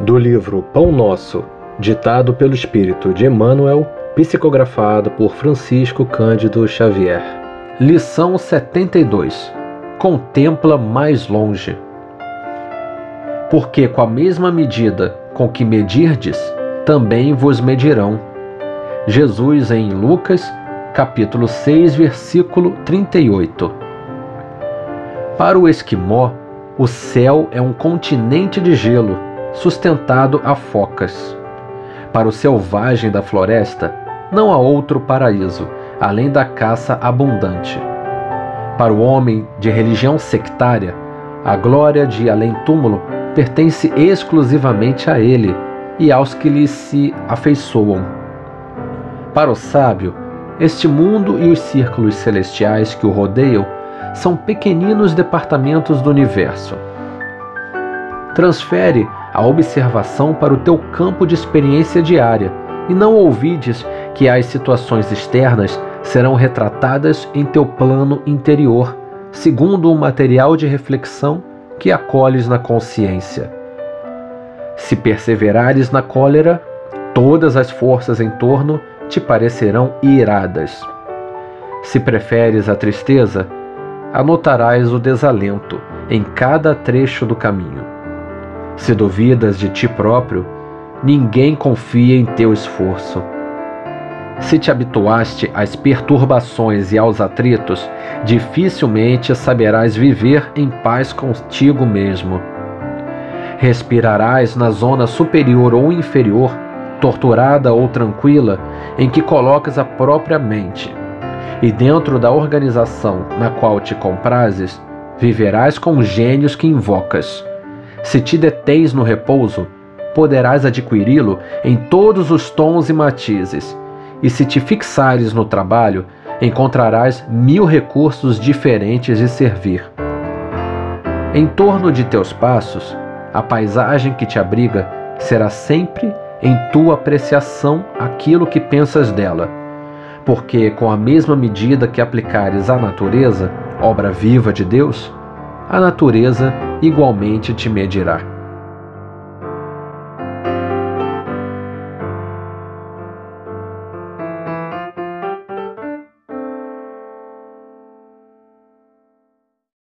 Do livro Pão Nosso, ditado pelo Espírito de Emmanuel, psicografado por Francisco Cândido Xavier. Lição 72. Contempla mais longe. Porque com a mesma medida com que medirdes, também vos medirão. Jesus em Lucas, capítulo 6, versículo 38. Para o esquimó, o céu é um continente de gelo, sustentado a focas. Para o selvagem da floresta, não há outro paraíso, além da caça abundante. Para o homem de religião sectária, a glória de além-túmulo pertence exclusivamente a ele e aos que lhe se afeiçoam. Para o sábio, este mundo e os círculos celestiais que o rodeiam são pequeninos departamentos do universo. Transfere a observação para o teu campo de experiência diária e não ouvides que as situações externas serão retratadas em teu plano interior, segundo um material de reflexão que acolhes na consciência. Se perseverares na cólera, todas as forças em torno te parecerão iradas. Se preferes a tristeza, anotarás o desalento em cada trecho do caminho. Se duvidas de ti próprio, ninguém confia em teu esforço. Se te habituaste às perturbações e aos atritos, dificilmente saberás viver em paz contigo mesmo. Respirarás na zona superior ou inferior, torturada ou tranquila, em que colocas a própria mente. E dentro da organização na qual te comprases, viverás com gênios que invocas. Se te detens no repouso, poderás adquiri-lo em todos os tons e matizes, e se te fixares no trabalho, encontrarás mil recursos diferentes de servir. Em torno de teus passos, a paisagem que te abriga será sempre em tua apreciação aquilo que pensas dela, porque com a mesma medida que aplicares à natureza, obra viva de Deus, a natureza igualmente te medirá.